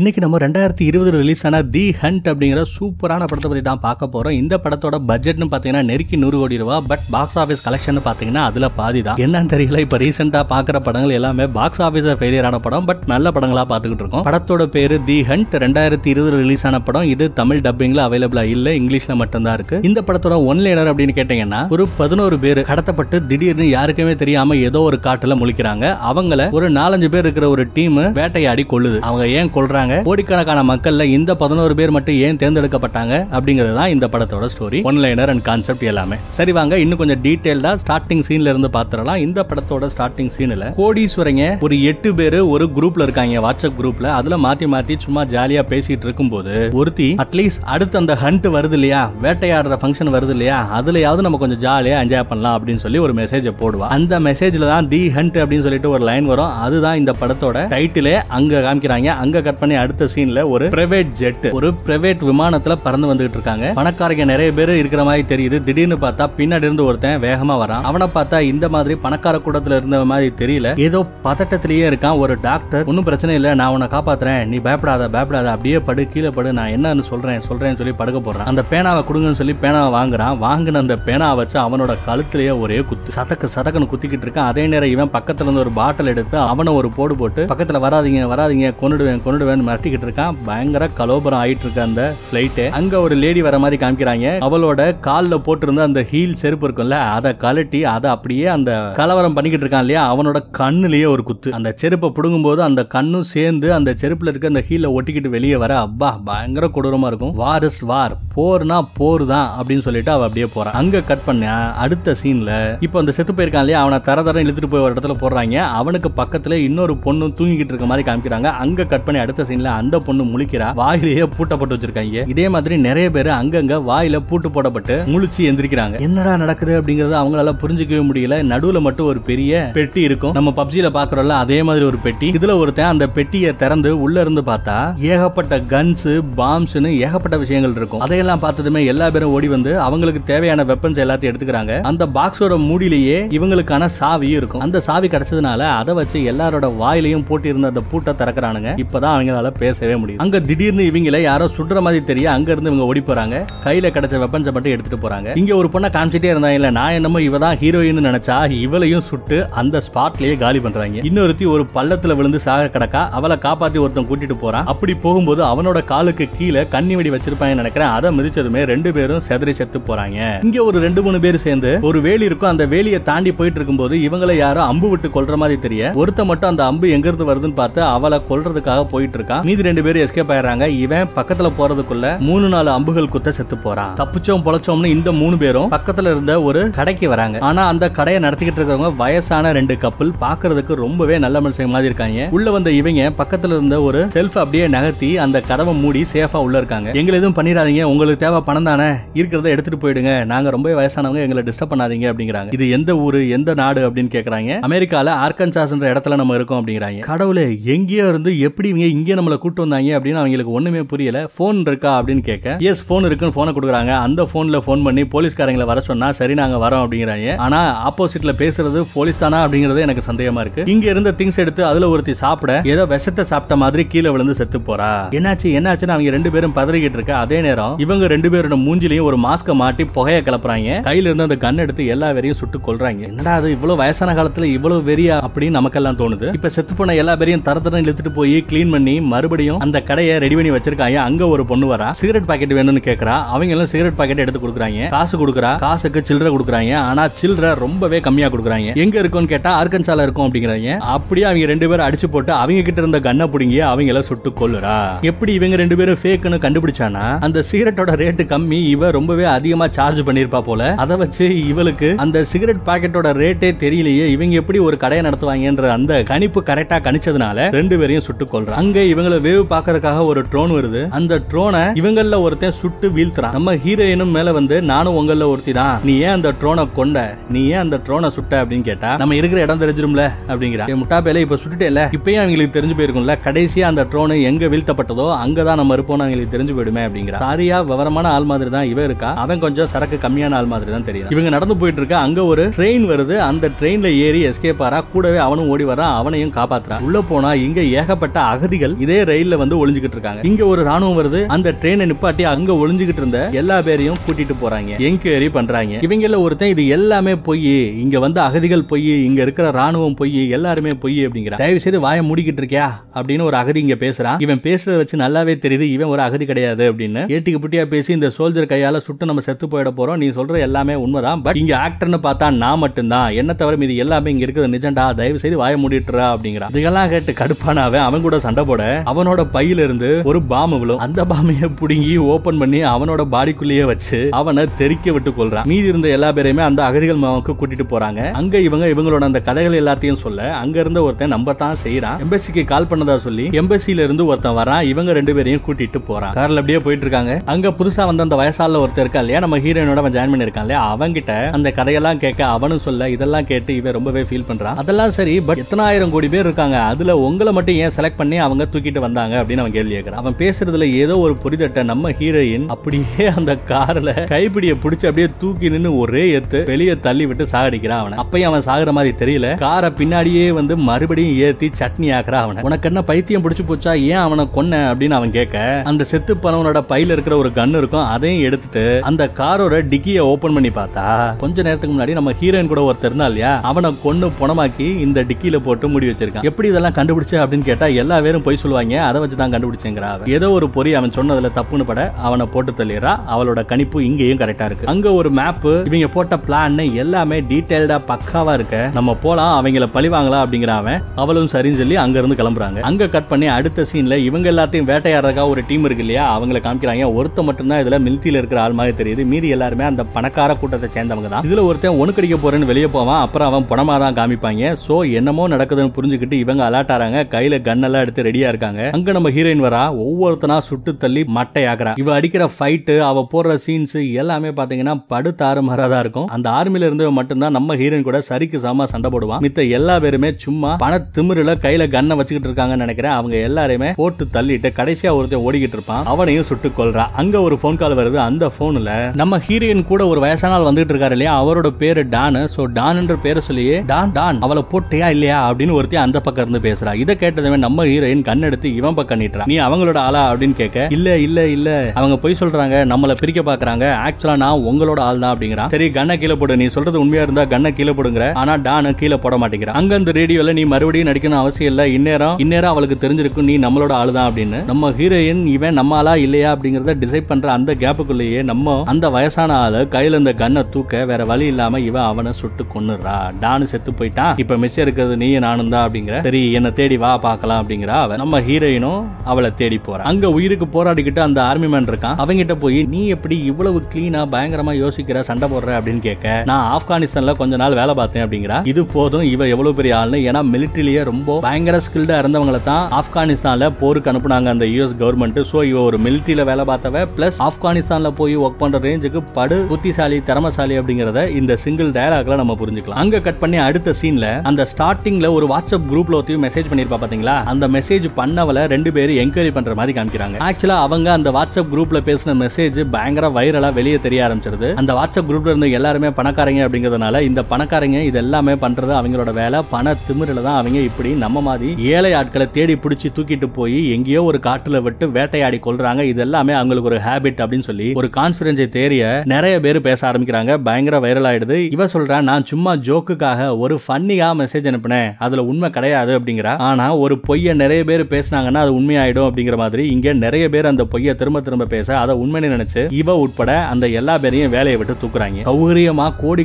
இன்றைக்கி நம்ம ரெண்டாயிரத்தி இருபது ரிலீஸ் ஆன தி ஹண்ட் அப்படிங்கிற சூப்பரான படத்தை பற்றி தான் பார்க்க போகிறோம் இந்த படத்தோட பட்ஜெட்னு பார்த்தீங்கன்னா நெருக்கி நூறு கோடி ரூபா பட் பாக்ஸ் ஆஃபீஸ் கலெக்ஷன் பார்த்தீங்கன்னா அதில் பாதி தான். என்னன்னு தெரியல இப்போ ரீசெண்டாக பார்க்குற படங்கள் எல்லாமே பாக்ஸ் ஆஃபீஸில் ஃபெயிலியர் ஆன படம் பட் நல்ல படங்களாக பார்த்துக்கிட்டு இருக்கோம். படத்தோட பேர் தி ஹண்ட் ரெண்டாயிரத்தி இருபது ரிலீஸ் ஆன படம். இது தமிழ் டப்பிங்கில் அவைலபிளாக இல்லை இங்கிலீஷில் மட்டும்தான் இருக்கு. இந்த படத்தோட ஒன் லைனர் அப்படின்னு கேட்டிங்கன்னா ஒரு பதினோரு பேர் கடத்தப்பட்டு திடீர்னு யாருக்குமே தெரியாம ஏதோ ஒரு காட்டில் முழிக்கிறாங்க. அவங்கள ஒரு நாலஞ்சு பேர் இருக்கிற ஒரு டீம் வேட்டையாடி கொள்ளுது அவங்க ஏன் கொள்றாங்க கோடிக்கணக்கான மக்கள்ல இந்த பதினோரு பேர் மட்டும் ஏன் தேர்ந்தெடுக்கப்பட்டாங்க அப்படிங்கிறது தான் இந்த படத்தோட story one liner and concept எல்லாமே. சரி வாங்க இன்னும் கொஞ்சம் டீட்டெயில்டா ஸ்டார்டிங் சீன்ல இருந்து பாத்துறலாம் இந்த படத்தோட ஸ்டார்டிங் சீன்ல கோடீஸ்வரங்க ஒரு எட்டு பேர் ஒரு குரூப்ல இருக்காங்க வாட்ஸ்அப் குரூப்ல அதுல மாத்தி மாத்தி சும்மா ஜாலியா பேசிட்டு இருக்கும் போது ஒருத்தி அட்லீஸ்ட் அடுத்து அந்த ஹண்ட் வருது இல்லையா? வேட்டையாடுற ஃபங்க்ஷன் வருது இல்லையா? அதுலயாவது நம்ம கொஞ்சம் ஜாலியா என்ஜாய் பண்ணலாம். அப்படின்னு சொல்லி ஒரு மெசேஜ் போடுவா. அந்த மெசேஜ்ல தான் தி ஹண்ட் அப்படின்னு சொல்லிட்டு ஒரு லைன் வரும். அதுதான் இந்த படத்தோட டைட்டிலே அங்க காமிக்கிறாங்க. அங்க கட் பண்ணி அடுத்த சீன்ல ஒரு பிரைவேட் ஜெட் ஒரு பிரைவேட் விமானத்துல பறந்து வந்துகிட்டு இருக்காங்க. பணக்காரங்க நிறைய பேர் இருக்கிற மாதிரி தெரியுது. திடீர்னு பார்த்தா பின்னாடி இருந்து ஒருத்தன் வேகமா வரான். அவனை பார்த்தா இந்த மாதிரி பணக்கார கூட்டத்துல இருந்த மாதிரி தெரியல. ஏதோ பதட்டத்திலேயே இருக்கான். ஒரு டாக்டர் ஒன்னும் பிரச்சனை இல்ல. நான் உன்னை காப்பாத்துறேன். நீ பயப்படாத பயப்படாத. அப்படியே படு கீழே படு. நான் என்னன்னு சொல்றேன் சொல்றேன்னு சொல்லி படுக்க போடுறான். அந்த பேனாவை கொடுங்கன்னு சொல்லி பேனாவை வாங்குறான். வாங்கின அந்த பேனாவை வச்சு அவனோட கழுத்திலேயே ஒரே குத்து. சதக்கு சதக்குன்னு குத்திக்கிட்டு இருக்கான். அதே நேரம் இவன் பக்கத்துல இருந்து ஒரு பாட்டில் எடுத்து அவனை ஒரு போடு போட்டு பக்கத்துல வராதீங்க வராதீங்க. கொண்டுடுவேன் கொண்டுடுவேன் மிரட்டிக்கிட்டு இருக்கான். பயங்கர கலோபரம் ஆயிட்டு இருக்க அந்த பிளைட்டு அங்க ஒரு லேடி வர மாதிரி காமிக்கிறாங்க. அவளோட காலில் போட்டிருந்த அந்த ஹீல் செருப்பு இருக்கும்ல அதை கழட்டி அதை அப்படியே அந்த கலவரம் பண்ணிக்கிட்டு இருக்கான் இல்லையா? அவனோட கண்ணுலயே ஒரு குத்து. அந்த செருப்பை பிடுங்கும் போது அந்த கண்ணும் சேர்ந்து அந்த செருப்புல இருக்க அந்த ஹீல ஒட்டிக்கிட்டு வெளியே வர அப்பா பயங்கர கொடூரமா இருக்கும். War is war. போர்னா போர் தான் அப்படின்னு சொல்லிட்டு அவ அப்படியே போறான் அங்க கட் பண்ண அடுத்த சீன்ல இப்போ அந்த செத்து போயிருக்கான் இல்லையா? அவனை தர தர இழுத்துட்டு போய் ஒரு இடத்துல போடுறாங்க. அவனுக்கு பக்கத்துல இன்னொரு பொண்ணு தூங்கிக்கிட்டு இருக்க மாதிரி காமிக்கிறாங்க. அங்க கட் பண்ணி அடுத்த சீன்ல அந்த பொண்ணு முழிக்கிறா வாயிலேயே பூட்டப்பட்டு வச்சிருக்காங்க. இதே மாதிரி நிறைய பேர் அங்கங்க வாயில பூட்டு போடப்பட்டு முழிச்சு எந்திரிக்கிறாங்க. என்னடா நடக்குது அப்படிங்கறத அவங்களால புரிஞ்சுக்கவே முடியல. நடுவுல மட்டும் ஒரு பெரிய பெட்டி இருக்கும். நம்ம பப்ஜில பாக்குறோம்ல அதே மாதிரி ஒரு பெட்டி. இதுல ஒருத்தன் அந்த பெட்டியை திறந்து உள்ள இருந்து பார்த்தா ஏகப்பட்ட கன்ஸ் பாம்ஸ்னு ஏகப்பட்ட விஷயங்கள் இருக்கும். அதையெல்லாம் பார்த்ததுமே எல்லா பேரும் ஓடி வந்து அவங்களுக்கு தேவையான வெப்பன்ஸ் எல்லாத்தையும் எடுத்துக்கிறாங்க. அந்த பாக்ஸோட மூடியிலேயே இவங்களுக்கான சாவியும் இருக்கும். அந்த சாவி கிடைச்சதுனால அதை வச்சு எல்லாரோட வாயிலையும் போட்டு இருந்த அந்த பூட்டை திறக்கிறானுங்க. இப்பதான் அவங்களால பேசவே முடியும் அங்க திடீர்னு இவங்கள யாரோ சுடுற மாதிரி தெரிய அங்க இருந்து இவங்க ஓடி போறாங்க. கையில கிடைச்ச வெப்பன்ஸை மட்டும் எடுத்துட்டு போறாங்க. இங்க ஒரு பொண்ணை காமிச்சிட்டே இருந்தாங்க இல்ல நான் என்னமோ இவ தான் ஹீரோயின் நினைச்சா இவளையும் சுட்டு அந்த ஸ்பாட்லயே காலி பண்றாங்க. இன்னொருத்தி ஒரு பள்ளத்துல விழுந்து சாக கிடக்கா. அவளை காப்பாத்தி ஒருத்தன் கூட்டிட்டு போறான். அப்படி போகும்போது அவனோட காலுக்கு கீழே கண்ணி வெடி வச்சிருப்பாங்கன்னு நினைக்கிறேன். அதை மிதிச்சதுமே ரெண்டு பேரும் செதறி செத்து போறாங்க. இங்க ஒரு ரெண்டு மூணு பேர் சேர்ந்து ஒரு வேலி இருக்கும். அந்த வேலியை தாண்டி போயிட்டு இருக்கும்போது இவங்களை யாரோ அம்பு விட்டு கொல்ற மாதிரி தெரிய ஒருத்த மட்டும் அந்த அம்பு எங்க இருந்து வருதுன்னு பார்த்து அவளை கொல்றதுக்காக போயிட்டு இருக்கான் மீதி ரெண்டு பேரும் எஸ்கேப் ஆயிடுறாங்க. இவன் பக்கத்துல போறதுக்குள்ள மூணு நாலு அம்புகள் குத்த செத்து போறான். தப்பிச்சோம் பொழைச்சோம்னு இந்த மூணு பேரும் பக்கத்துல இருந்த ஒரு கடைக்கு வராங்க. ஆனா அந்த கடையை நடத்திக்கிட்டு இருக்கிறவங்க வயசான ரெண்டு கப்பல் பாக்குறதுக்கு ரொம்பவே நல்ல மனுஷங்க மாதிரி இருக்காங்க. உள்ள வந்த இவங்க பக்கத்துல இருந்த ஒரு செல்ஃப் அப்படியே நகர்த்தி அந்த கதவை மூடி சேஃபா உள்ள இருக்காங்க. எங்களை எதுவும் பண்ணிடாதீங்க. உங்களுக்கு தேவை பணம் தானே? இருக்கிறத எடுத்துட்டு போயிடுங்க. நாங்க ரொம்ப வயசானவங்க எங்களை டிஸ்டர்ப் பண்ணாதீங்க அப்படிங்கிறாங்க. இது எந்த ஊரு எந்த நாடு அப்படின்னு கேக்குறாங்க. அமெரிக்கால ஆர்கன்சாஸ்ன்ற இடத்துல நம்ம இருக்கோம் அப்படிங்கிறாங்க. கடவுளே எங்கேயோ இருந்து எப்படி இங்க இங்கே நம்மளை கூட்டு வந்தாங்க அப்படின்னு அவங்களுக்கு ஒண்ணுமே புரியல. போன் இருக்கா அப்படின்னு கேட்க எஸ் போன் இருக்குன்னு ஃபோனை கொடுக்குறாங்க. அந்த போன்ல போன் பண்ணி போலீஸ்காரங்களை வர சொன்னா சரி நாங்க வரோம் அப்படிங்கிறாங்க. ஆனா ஆப்போசிட்ல பேசுறது போலீஸ் தானா அப்படிங்கிறது எனக்கு சந்தேகமா இருக்கு. இங்க இருந்த திங்ஸ் எடுத்து அதுல ஒருத்தி சாப்பிட ஏதோ விஷத்தை சாப்பிட்ட மாதிரி கீழே விழுந்து செத்து போறா. என்னாச்சு என்னாச்சுன்னு அவங்க ரெண்டு பேரும் பதறிக்கிட்டு இருக்க. அதே நேரம் இவங்க ரெண்டு பேரோட மூஞ்சிலையும் ஒரு மாஸ்க மாட்டி புகைய கிளப்புறாங்க கையில இருந்து அந்த கன் எடுத்து எல்லா வெறியும் சுட்டு கொள்றாங்க என்னடா அது இவ்வளவு வயசான காலத்துல இவ்வளவு வெறியா அப்படின்னு நமக்கெல்லாம் தோணுது. இப்ப செத்து போன எல்லா பேரையும் தர தரம் இழுத்துட்டு போய் கிளீன் பண்ணி மறுபடியும் அந்த கடையை ரெடி பண்ணி வச்சிருக்காங்க. அங்க ஒரு பொண்ணு வரா. சிகரெட் பாக்கெட் வேணும்னு கேக்குறா. அவங்க எல்லாம் சிகரெட் பாக்கெட் எடுத்து கொடுக்குறாங்க. காசு கொடுக்குறா. காசுக்கு சில்லற கொடுக்குறாங்க. ஆனா சில்லற ரொம்பவே கம்மியா கொடுக்குறாங்க. எங்க இருக்கும்னு கேட்டா ஆர்கன்சால இருக்கும் அப்படிங்கிறாங்க. அப்படியே அவங்க ரெண்டு பேரும் அடிச்சு போட்டு அவங்க கிட்ட இருந்த கண்ணை பிடிங்கி எல்லாம் சுட்டு கொல்லுறா. எப்படி இவங்க ரெண்டு பேரும் ஃபேக்னு கண்டுபிடிச்சானா? அந்த சிகரெட்டோட ரேட்டு கம்மி. இவ ரொம்பவே அதிகமா சார்ஜ் பண்ணிருப்பா போல. அதை வச்சு இவளுக்கு அந்த சிகரெட் பாக்கெட்டோட ரேட்டே தெரியலையே. இவங்க எப்படி ஒரு கடையை நடத்துவாங்கன்ற அந்த கணிப்பு கரெக்டா கணிச்சதுனால ரெண்டு பேரையும் சுட்டு கொல்றான் அங்க இவங்கள வேவ் பாக்குறதுக்காக ஒரு ட்ரோன் வருது. அந்த ட்ரோனை இவங்கள ஒருத்தன் சுட்டு வீழ்த்துறான். நம்ம ஹீரோயினும் மேல வந்து நானும் உங்கள ஒருத்தி தான் நீ ஏன் அந்த ட்ரோனை கொண்ட? நீ ஏன் அந்த ட்ரோனை சுட்ட அப்படின்னு கேட்டா நம்ம இருக்கிற இடம் தெரிஞ்சிரும்ல அப்படிங்கிறா "ஏய், முட்டா பேல இப்ப சுட்டுட்டேல இப்பயும் அவங்களுக்கு தெரிஞ்சு போயிருக்கும்ல. கடைசியா அந்த ட்ரோனு எங்க வீழ்த்தப்பட்டதோ அங்கதான் நம்ம இருப்போம் அவங்களுக்கு தெரிஞ்சு போயிடுமே அப்படிங்கிற சாரியா விவரமான ஆள் மாதிரி தான் இவ இருக்கா? அவன் கொஞ்சம் சரக்கு கம்மியான ஆள் மாதிரி தான் தெரியும் இவங்க நடந்து போயிட்டு இருக்க அங்க ஒரு ட்ரெயின் வருது. அந்த ட்ரெயின்ல ஏறி எஸ்கேப் ஆறா. கூடவே அவனும் ஓடி வரான் அவனையும் காப்பாத்துறான். உள்ள போனா இங்க ஏகப்பட்ட அகதிகள் இதே ரயில்ல வந்து ஒளிஞ்சுக்கிட்டு இருக்காங்க. இங்க ஒரு ராணுவம் வருது. அந்த ட்ரெயினை நிப்பாட்டி அங்க ஒளிஞ்சுக்கிட்டு இருந்த எல்லா பேரையும் கூட்டிட்டு போறாங்க. என்கொயரி பண்றாங்க. இவங்கள ஒருத்தன் இது எல்லாமே பொய். இங்க வந்து அகதிகள் பொய். இங்க இருக்கிற ராணுவம் பொய். எல்லாருமே பொய் அப்படிங்கிற தயவு செய்து வாயை மூடிக்கிட்டு இருக்கியா? அப்படின்னு ஒரு அகதி இங்க பேசுறான். இவன் பேசுறத வச்சு நல்லாவே தெரியுது. இவன் ஒரு அகதி கிடையாது அப்படின்னு. ஏட்டிக்கு புட்டியா பேசி இந்த சோல்ஜர் கையால சுட்டு நம்ம செத்து போயிட போறோம். நீ சொல்ற எல்லாமே உண்மைதான். பட் இங்க ஆக்டர்னு பார்த்தா நான் மட்டும்தான். என்ன தவிர இது எல்லாமே இங்க இருக்கிறது நிஜண்டா தயவு செய்து வாய மூடிட்டுறா அப்படிங்கிறான். இதெல்லாம் கேட்டு கடுப்பானாவே அவன் கூட சண்டை போட அவனோட பையில இருந்து ஒரு பாம்பு விழும். அந்த பாமைய புடுங்கி ஓபன் பண்ணி அவனோட பாடிக்குள்ளேயே வச்சு அவனை தெறிக்க விட்டு கொள்றான் மீதி இருந்த எல்லா பேரையுமே அந்த அகதிகள் மாவுக்கு கூட்டிட்டு போறாங்க. அங்க இவங்க இவங்களோட அந்த கதைகள் எல்லாத்தையும் சொல்ல அங்க இருந்த ஒருத்தன் நம்ம தான் செய்யறான் எம்பசிக்கு கால் பண்ணதா சொல்லி எம்பசில இருந்து ஒருத்தன் வரான். இவங்க ரெண்டு பேரையும் கூட்டிட்டு போறான். கார்ல அப்படியே போயிட்டு இருக்காங்க. அங்க புதுசா வந்த அந்த வயசால ஒருத்தர் இருக்கா இல்லையா? நம்ம ஹீரோயினோட அவன் ஜாயின் பண்ணிருக்கான் இல்லையா? அவங்கிட்ட அந்த கதையெல்லாம் கேட்க அவனும் சொல்ல இதெல்லாம் கேட்டு இவன் ரொம்பவே ஃபீல் பண்றான். அதெல்லாம் சரி பட் எத்தனாயிரம் கோடி பேர் இருக்காங்க. அதுல உங்களை மட்டும் ஏன் செலக்ட் பண்ணி அவங்க தூக்கி தூக்கிட்டு வந்தாங்க அப்படின்னு அவன் கேள்வி கேட்கிறான் அவன் பேசுறதுல ஏதோ ஒரு புரிதட்ட நம்ம ஹீரோயின் அப்படியே அந்த கார்ல கைப்பிடிய பிடிச்சு அப்படியே தூக்கி நின்னு ஒரே எத்து வெளியே தள்ளி விட்டு சாகடிக்கிறான் அவனை. அப்பயும் அவன் சாகுற மாதிரி தெரியல. காரை பின்னாடியே வந்து மறுபடியும் ஏத்தி சட்னி ஆக்குறான் அவனை. உனக்கு என்ன பைத்தியம் பிடிச்சு போச்சா? ஏன் அவனை கொன்ன அப்படின்னு அவன் கேட்க அந்த செத்து பணவனோட பையில இருக்கிற ஒரு கன் இருக்கும் அதையும் எடுத்துட்டு அந்த காரோட டிக்கிய ஓபன் பண்ணி பார்த்தா கொஞ்ச நேரத்துக்கு முன்னாடி நம்ம ஹீரோயின் கூட ஒருத்தர் இருந்தா இல்லையா? அவனை கொன்னு புணமாக்கி இந்த டிக்கில போட்டு முடி வச்சிருக்கான். எப்படி இதெல்லாம் கண்டுபிடிச்ச அப்படின்னு கேட்டா எல்லா பேரும் போய் சொல்லுவாங்க. அதை வச்சு தான் கண்டுபிடிச்சேங்கிறா ஏதோ ஒரு பொறி அவன் சொன்னதுல தப்புன்னு பட அவனை போட்டு தள்ளிடுறா. அவளோட கணிப்பு இங்கேயும் கரெக்டா இருக்கு. அங்க ஒரு மேப் இவங்க போட்ட பிளான் எல்லாமே டீடைல்டா பக்காவா இருக்க. நம்ம போலாம் அவங்கள பழி வாங்கலாம் அப்படிங்கிற அவன். அவளும் சரின்னு சொல்லி அங்க இருந்து கிளம்புறாங்க. அங்க கட் பண்ணி அடுத்த சீன்ல இவங்க எல்லாத்தையும் வேட்டையாடுறதுக்காக ஒரு டீம் இருக்கு இல்லையா? அவங்கள காமிக்கிறாங்க. ஒருத்த மட்டும்தான் இதுல மிலிட்டியில இருக்கிற ஆள் மாதிரி தெரியுது. மீதி எல்லாருமே அந்த பணக்கார கூட்டத்தை சேர்ந்தவங்க தான். இதுல ஒருத்தன் ஒணுக்கடிக்க போறேன்னு வெளியே போவான். அப்புறம் அவன் பணமா தான் காமிப்பாங்க. சோ என்னமோ நடக்குதுன்னு புரிஞ்சுக்கிட்டு இவங்க அலாட் ஆறாங்க. கையில கன் எல்லாம் எடுத்து ரெடியா இருக்காங்க. அங்க நம்ம ஹீரோயின் வரா ஒவ்வொருத்தனா சுட்டு தள்ளி மட்டை இவ அடிக்கிற ஃபைட்டு அவ போடுற சீன்ஸ் எல்லாமே பாத்தீங்கன்னா படு தாறுமாறா தான் இருக்கும். அந்த ஆர்மில இருந்து மட்டும்தான் நம்ம ஹீரோயின் கூட சரிக்கு சமமா சண்டை போடுவான். மித்த எல்லா பேருமே சும்மா பண திமிருல கையில கண்ணை வச்சுக்கிட்டு இருக்காங்கன்னு நினைக்கிறேன். அவங்க எல்லாருமே போட்டு தள்ளிட்டு கடைசியா ஒருத்தன் ஓடிக்கிட்டு இருப்பான். அவனையும் சுட்டு கொள்றா அங்க ஒரு போன் கால் வருது. அந்த போன்ல நம்ம ஹீரோயின் கூட ஒரு வயசானால் வந்துட்டு இருக்காரு இல்லையா? அவரோட பேரு டான். சோ டான்ன்ற பேரை சொல்லியே டான் டான் அவளை போட்டியா இல்லையா? அப்படின்னு ஒருத்தி அந்த பக்கம் இருந்து பேசுறா. இதை கேட்டதுமே நம்ம ஹீரோயின் கண் எடுத்து இவன் பக்கம் நீட்டுறா நீ அவங்களோட ஆளா அப்படின்னு கேட்க இல்ல இல்ல இல்ல. அவங்க பொய் சொல்றாங்க நம்மள பிரிக்க பாக்குறாங்க. ஆக்சுவலா நான் உங்களோட ஆள் தான் அப்படிங்கிறான். சரி கண்ணை கீழே போடு. நீ சொல்றது உண்மையா இருந்தா கண்ணை கீழே போடுங்கிற. ஆனா டானு கீழே போட மாட்டேங்கிறான். அங்க அந்த ரேடியோல நீ மறுபடியும் நடிக்கணும் அவசியம் இல்ல. இந்நேரம் இந்நேரம் அவளுக்கு தெரிஞ்சிருக்கும் நீ நம்மளோட ஆள் தான் அப்படின்னு. நம்ம ஹீரோயின் இவன் நம்ம ஆளா இல்லையா அப்படிங்கறத டிசைட் பண்ற அந்த கேப்புக்குள்ளேயே நம்ம அந்த வயசான ஆளு கையில இந்த கண்ணை தூக்க வேற வழி இல்லாம இவன் அவனை சுட்டு கொன்னுறா டானு செத்து போயிட்டான். இப்ப மிஸ் இருக்கிறது நீ நானும் தான் அப்படிங்கிற. சரி என்ன தேடி வா பாக்கலாம் அப்படிங்கிற அவன். நம்ம ஹீரோயினும் அவளை தேடி போறா. அங்க உயிருக்கு போராடிக்கிட்டு அந்த ஆர்மி மேன் இருக்கான். அவங்கிட்ட போய் நீ எப்படி இவ்வளவு கிளீனா பயங்கரமா யோசிக்கிற சண்டை போடுற? அப்படின்னு கேட்க நான் ஆப்கானிஸ்தான்ல கொஞ்ச நாள் வேலை பார்த்தேன் அப்படிங்கிறா. இது போதும் இவ எவ்வளவு பெரிய ஆள்னு. ஏன்னா மிலிட்டரியிலேயே ரொம்ப பயங்கர ஸ்கில்டா இருந்தவங்களை தான் ஆப்கானிஸ்தான்ல போருக்கு அனுப்புனாங்க அந்த யூஎஸ் கவர்மெண்ட் சோ இவ ஒரு மிலிட்டரியில வேலை பார்த்தவ பிளஸ் ஆப்கானிஸ்தான்ல போய் ஒர்க் பண்ற ரேஞ்சுக்கு படு புத்திசாலி திறமசாலி அப்படிங்கறத இந்த சிங்கிள் டயலாக்ல நம்ம புரிஞ்சுக்கலாம். அங்க கட் பண்ணி அடுத்த சீன்ல அந்த ஸ்டார்டிங்ல ஒரு வாட்ஸ்அப் குரூப்ல ஒருத்தையும் மெசேஜ் பண்ணிருப்பா பாத்தீங்களா? அந்த மெசேஜ் பண்ணவளை ரெண்டு பேரும் என்கொயரி பண்ற மாதிரி காமிக்கிறாங்க. ஆக்சுவலா அவங்க அந்த வாட்ஸ்அப் குரூப்ல பேசின மெசேஜ் பயங்கர வைரலா வெளியே தெரிய ஆரம்பிச்சிருது. அந்த வாட்ஸ்அப் குரூப்ல இருந்த எல்லாருமே பணக்காரங்க அப்படிங்கறதுனால இந்த பணக்காரங்க இது எல்லாமே பண்றது அவங்களோட வேலை. பண திமிரில தான் அவங்க இப்படி நம்ம மாதிரி ஏழை ஆட்களை தேடி பிடிச்சி தூக்கிட்டு போய் எங்கேயோ ஒரு காட்டுல விட்டு வேட்டையாடி கொள்றாங்க இது எல்லாமே அவங்களுக்கு ஒரு ஹேபிட் அப்படின்னு சொல்லி ஒரு கான்ஸ்பிரன்சி தேரிய நிறைய பேர் பேச ஆரம்பிக்கிறாங்க. பயங்கர வைரல் ஆயிடுது. இவ சொல்றா நான் சும்மா ஜோக்குக்காக ஒரு ஃபன்னியா மெசேஜ் அனுப்பினேன். அதுல உண்மை கிடையாது அப்படிங்கிறா. ஆனா ஒரு பொய்ய நிறைய பேர் பேசினாங்கன்னா அது உண்மையாயிடும் அப்படிங்கிற மாதிரி இங்க நிறைய பேர் அந்த பொய்ய திரும்ப திரும்ப பேச அதை உண்மையை நினைச்சு இவ உட்பட அந்த எல்லா பேரையும் வேலையை விட்டு தூக்குறாங்க. சௌகரியமா கோடி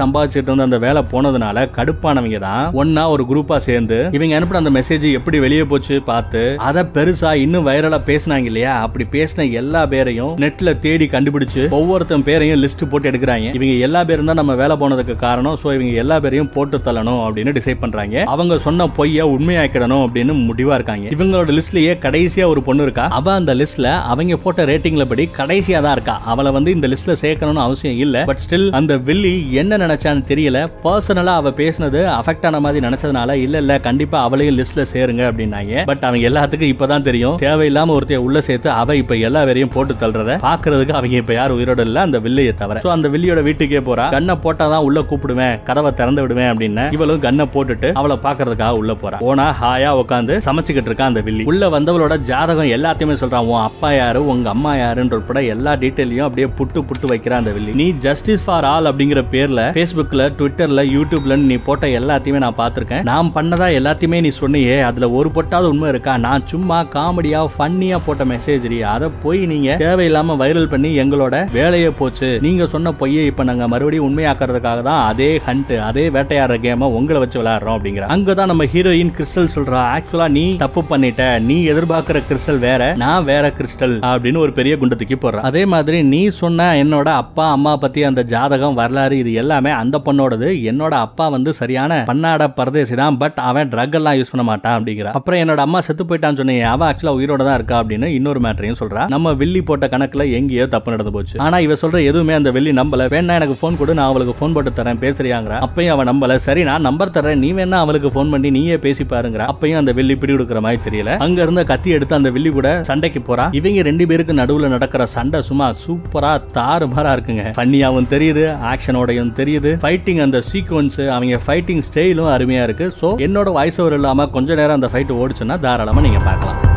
சம்பாதிச்சிட்டு இருந்த அந்த வேலை போனதுனால கடுப்பானவங்க தான் ஒன்னா ஒரு குரூப்பா சேர்ந்து இவங்க அனுப்பின அந்த மெசேஜ் எப்படி வெளியே போச்சு பார்த்து அதை பெருசா இன்னும் வைரலா பேசினாங்க இல்லையா? அப்படி பேசின எல்லா பேரையும் நெட்ல தேடி கண்டுபிடிச்சு ஒவ்வொருத்தன் பேரையும் லிஸ்ட் போட்டு எடுக்கிறாங்க. இவங்க எல்லா பேரும் தான் நம்ம வேலை போனதுக்கு காரணம் சோ இவங்க எல்லா பேரையும் போட்டு தள்ளணும் அப்படின்னு டிசைட் பண்றாங்க. அவங்க சொன்ன பொய்ய உண்மையாக்கிடணும் அப்படின்னு முடிவா இருக்காங்க. இவங்களோட லிஸ்ட்லயே கடைசியா ஒரு பொண்ணு இருக்கா? அவ அந்த லிஸ்ட்ல அவங்க போட்ட ரேட்டிங்ல படி கடைசியா தான் இருக்கா. அவளை வந்து இந்த லிஸ்ட்ல சேர்க்கணும்னு அவசியம் இல்ல. பட் ஸ்டில் அந்த வில்லி என்ன நினைச்சான்னு தெரியல. பர்சனலா அவ பேசினது அஃபெக்ட் ஆன மாதிரி நினைச்சதுனால இல்ல இல்ல கண்டிப்பா அவளையும் லிஸ்ட்ல சேருங்க அப்படின்னாங்க. பட் அவங்க எல்லாத்துக்கும் இப்பதான் தெரியும். தேவையில்லாம ஒருத்தைய உள்ள சேர்த்து அவ இப்ப எல்லா வேறையும் போட்டு தள்ளுறத பாக்குறதுக்கு அவங்க இப்ப யாரும் உயிரோட இல்ல அந்த வில்லையை தவிர. சோ அந்த வில்லியோட வீட்டுக்கே போறா. கண்ணை போட்டாதான் உள்ள கூப்பிடுவேன் கதவை திறந்து விடுவேன் அப்படின்னு இவளும் கண்ணை போட்டுட்டு அவளை பாக்குறதுக்காக உள்ள போறா. போனா ஹாயா உட்காந்து சமைச்சுக்கிட்டு இருக்கா. இருக்கான் அந்த வில்லி உள்ள வந்தவளோட ஜாதகம் எல்லாத்தையுமே சொல்றான். உன் அப்பா யாரு? உங்க அம்மா யாருன்ற உட்பட எல்லா டீட்டெயிலையும் அப்படியே புட்டு புட்டு வைக்கிறான் அந்த வில்லி. நீ ஜஸ்டிஸ் ஃபார் ஆல் அப்படிங்கிற பேர்ல பேஸ்புக்ல ட்விட்டர்ல யூடியூப்ல நீ போட்ட எல்லாத்தையுமே நான் பார்த்திருக்கேன். நான் பண்ணதா எல்லாத்தையுமே நீ சொன்னியே. அதுல ஒரு பொட்டாவது உண்மை இருக்கா? நான் சும்மா காமெடியா ஃபன்னியா போட்ட மெசேஜ் அதை போய் நீங்க தேவையில்லாம வைரல் பண்ணி எங்களோட வேலையை போச்சு. நீங்க சொன்ன பொய்யை இப்ப நாங்க மறுபடியும் உண்மையாக்குறதுக்காக தான் அதே ஹண்ட் அதே வேட்டையாடுற கேமை உங்களை வச்சு விளையாடுறோம் அப்படிங்கிற அங்கதான் நம்ம ஹீரோயின் கிறிஸ்டல் சொல்றா ஆக்சுவலா நீ தப்பு பண்ணிட்ட நீ எதிர்பார்க்கிற கிறிஸ்டல் வேற நான் வேற கிறிஸ்டல் அப்படின்னு ஒரு பெரிய குண்டு தூக்கி போடுறான். அதே மாதிரி நீ சொன்ன என்னோட அப்பா அம்மா பத்தி அந்த ஜாதகம் வரலாறு இது எல்லாமே அந்த பொண்ணோடது. என்னோட அப்பா வந்து சரியான பன்னாட பரதேசி தான் பட் அவன் ட்ரக் எல்லாம் யூஸ் பண்ண மாட்டான் அப்படிங்கிற அப்புறம் என்னோட அம்மா செத்து போயிட்டான்னு சொன்னீங்க அவ ஆக்சுவலா உயிரோட தான் இருக்கா அப்படின்னு இன்னொரு மேட்டரையும் சொல்றா. நம்ம வில்லி போட்ட கணக்குல எங்கேயோ தப்பு நடந்து போச்சு. ஆனா இவ சொல்ற எதுவுமே அந்த வெள்ளி நம்பல. வேணா எனக்கு ஃபோன் கொடு நான் அவளுக்கு ஃபோன் போட்டு தரேன் பேசுறியாங்கிற அப்பயும் அவன் நம்பல. சரி நான் நம்பர் தரேன் நீ வேணா அவளுக்கு ஃபோன் பண்ணி நீயே பேசி பாருங்கிற அப்பயும் அந்த வெள்ளி பிடி கொடுக்குற மாதிரி தெரியல. அங்க இருந்த கத்தி எடுத்து அந்த வில்லி கூட சண்டைக்கு போறா. இவங்க ரெண்டு பேருக்கு நடுவுல நடக்கிற சண்டை சும்மா சூப்பரா தாறு மாறா இருக்குங்க. ஃபன்னியாவும் தெரியுது ஆக்ஷனோடையும் தெரியுது. ஃபைட்டிங் அந்த சீக்வன்ஸ் அவங்க ஃபைட்டிங் ஸ்டைலும் அருமையா இருக்கு. சோ என்னோட வாய்ஸ் ஓவர் இல்லாம கொஞ்ச நேரம் அந்த ஃபைட் ஓடிச்சுன்னா தாராளமா நீங்க பார்க்கலாம்.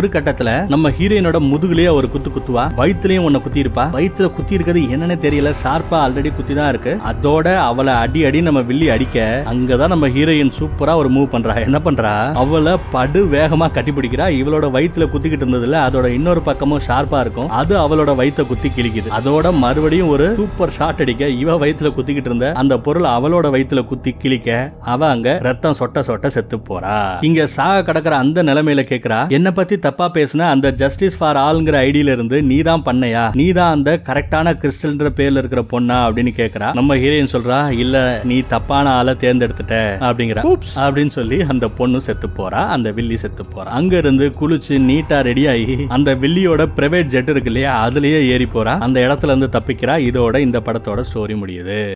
ஒரு கட்டத்துல நம்ம ஹீரோயினோட முதுகுலயே ஒரு குத்து குத்துவா? வயித்துலயும் ஒன்ன குத்தி இருப்பா வயித்துல குத்தி இருக்கிறது என்னன்னு தெரியல. ஷார்ப்பா ஆல்ரெடி குத்தி தான் இருக்கு. அதோட அவளை அடி அடி நம்ம வில்லி அடிக்க அங்கதான் நம்ம ஹீரோயின் சூப்பரா ஒரு மூவ் பண்றா. என்ன பண்றா? அவளை படு வேகமா கட்டி பிடிக்கிறா. இவளோட வயித்துல குத்திக்கிட்டு இருந்ததுல அதோட இன்னொரு பக்கமும் ஷார்ப்பா இருக்கும். அது அவளோட வயிற்ற குத்தி கிழிக்குது. அதோட மறுபடியும் ஒரு சூப்பர் ஷாட் அடிக்க இவ வயித்துல குத்திக்கிட்டு இருந்த அந்த பொருள் அவளோட வயித்துல குத்தி கிழிக்க அவ அங்க ரத்தம் சொட்ட சொட்ட செத்து போறா. இங்க சாக கிடக்குற அந்த நிலைமையில கேக்குறா என்ன பத்தி தப்பா பேசின அந்த ஜஸ்டிஸ் ஃபார் ஆல்ங்கிற ஐடியில இருந்து நீ தான் பண்ணையா? நீ தான் அந்த கரெக்டான கிறிஸ்டல்ன்ற பேர்ல இருக்கிற பொண்ணா அப்படின்னு கேக்குறா. நம்ம ஹீரோயின் சொல்றா இல்ல நீ தப்பான ஆளை தேர்ந்தெடுத்துட்ட அப்படிங்கிற. அப்படின்னு சொல்லி அந்த பொண்ணு செத்து போறா. அந்த வில்லி செத்து போறா. அங்க இருந்து குளிச்சு நீட்டா ரெடி ஆகி அந்த வில்லியோட பிரைவேட் ஜெட் இருக்கு இல்லையா அதுலயே ஏறி போறா. அந்த இடத்துல இருந்து தப்பிக்கிறா. இதோட இந்த படத்தோட ஸ்டோரி முடியுது.